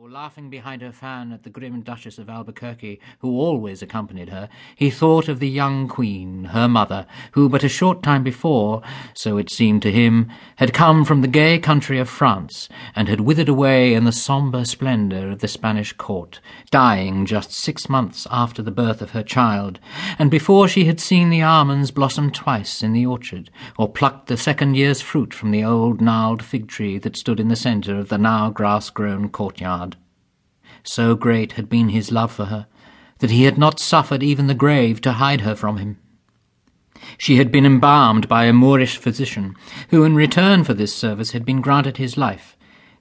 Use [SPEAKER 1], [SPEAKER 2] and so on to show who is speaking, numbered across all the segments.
[SPEAKER 1] or laughing behind her fan at the grim Duchess of Albuquerque, who always accompanied her, he thought of the young queen, her mother, who but a short time before, so it seemed to him, had come from the gay country of France, and had withered away in the sombre splendour of the Spanish court, dying just six months after the birth of her child, and before she had seen the almonds blossom twice in the orchard, or plucked the second year's fruit from the old gnarled fig tree that stood in the centre of the now grass-grown courtyard. So great had been his love for her that he had not suffered even the grave to hide her from him. She had been embalmed by a Moorish physician, who in return for this service had been granted his life,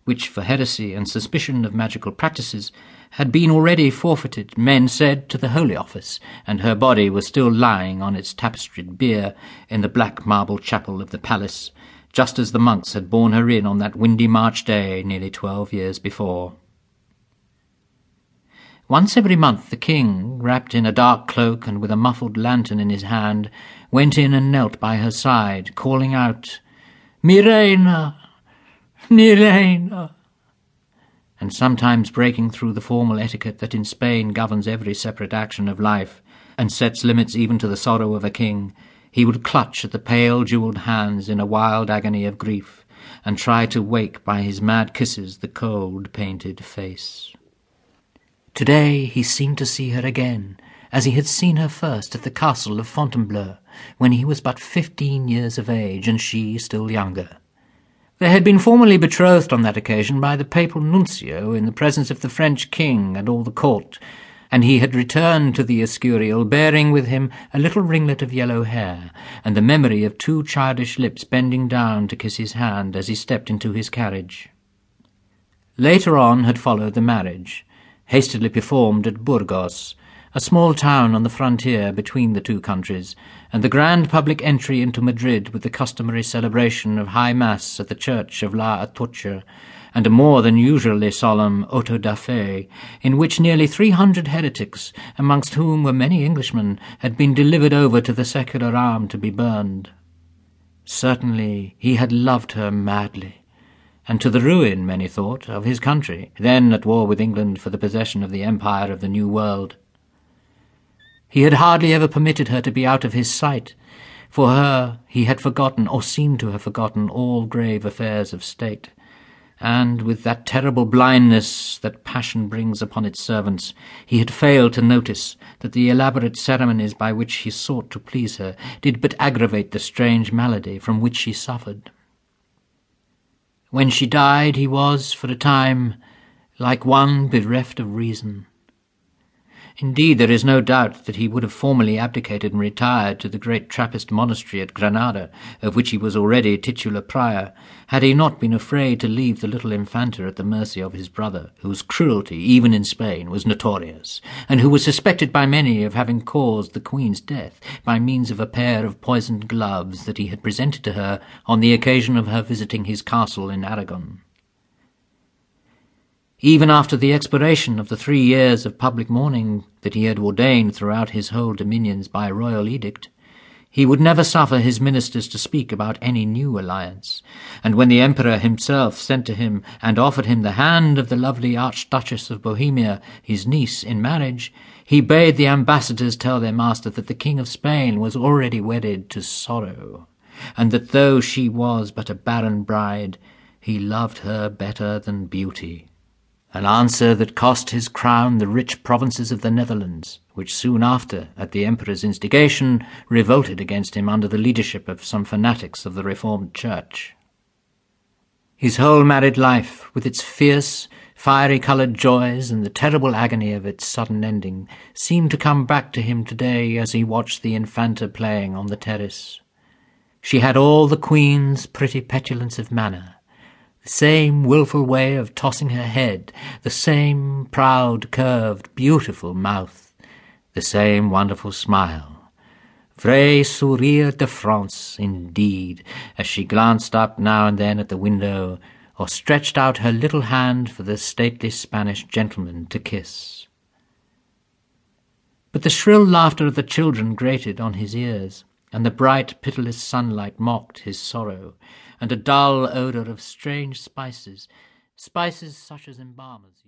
[SPEAKER 1] which for heresy and suspicion of magical practices had been already forfeited, men said, to the Holy Office, and her body was still lying on its tapestried bier in the black marble chapel of the palace, just as the monks had borne her in on that windy March day nearly twelve years before. Once every month the king, wrapped in a dark cloak and with a muffled lantern in his hand, went in and knelt by her side, calling out, Mi reina, mi reina, and sometimes breaking through the formal etiquette that in Spain governs every separate action of life, and sets limits even to the sorrow of a king, he would clutch at the pale jewelled hands in a wild agony of grief, and try to wake by his mad kisses the cold painted face. Today he seemed to see her again, as he had seen her first at the castle of Fontainebleau, when he was but fifteen years of age and she still younger. They had been formally betrothed on that occasion by the papal nuncio in the presence of the French king and all the court, and he had returned to the Escurial bearing with him a little ringlet of yellow hair, and the memory of two childish lips bending down to kiss his hand as he stepped into his carriage. Later on had followed the marriage, hastily performed at Burgos, a small town on the frontier between the two countries, and the grand public entry into Madrid with the customary celebration of High Mass at the church of La Atocha, and a more than usually solemn auto da fe, in which nearly three hundred heretics, amongst whom were many Englishmen, had been delivered over to the secular arm to be burned. Certainly he had loved her madly, and to the ruin, many thought, of his country, then at war with England for the possession of the empire of the New World. He had hardly ever permitted her to be out of his sight. For her he had forgotten, or seemed to have forgotten, all grave affairs of state. And with that terrible blindness that passion brings upon its servants, he had failed to notice that the elaborate ceremonies by which he sought to please her did but aggravate the strange malady from which she suffered. When she died, he was, for a time, like one bereft of reason. Indeed, there is no doubt that he would have formally abdicated and retired to the great Trappist monastery at Granada, of which he was already titular prior, had he not been afraid to leave the little Infanta at the mercy of his brother, whose cruelty, even in Spain, was notorious, and who was suspected by many of having caused the Queen's death by means of a pair of poisoned gloves that he had presented to her on the occasion of her visiting his castle in Aragon. Even after the expiration of the three years of public mourning that he had ordained throughout his whole dominions by royal edict, he would never suffer his ministers to speak about any new alliance, and when the emperor himself sent to him and offered him the hand of the lovely Archduchess of Bohemia, his niece, in marriage, he bade the ambassadors tell their master that the King of Spain was already wedded to sorrow, and that though she was but a barren bride, he loved her better than beauty an answer that cost his crown the rich provinces of the Netherlands, which soon after, at the emperor's instigation, revolted against him under the leadership of some fanatics of the Reformed Church. His whole married life, with its fierce, fiery-coloured joys and the terrible agony of its sudden ending, seemed to come back to him today as he watched the Infanta playing on the terrace. She had all the Queen's pretty petulance of manner, same wilful way of tossing her head, the same proud, curved, beautiful mouth, the same wonderful smile. Vrai sourire de France, indeed, as she glanced up now and then at the window, or stretched out her little hand for the stately Spanish gentleman to kiss. But the shrill laughter of the children grated on his ears, and the bright, pitiless sunlight mocked his sorrow, and a dull odour of strange spices, spices such as embalmers use.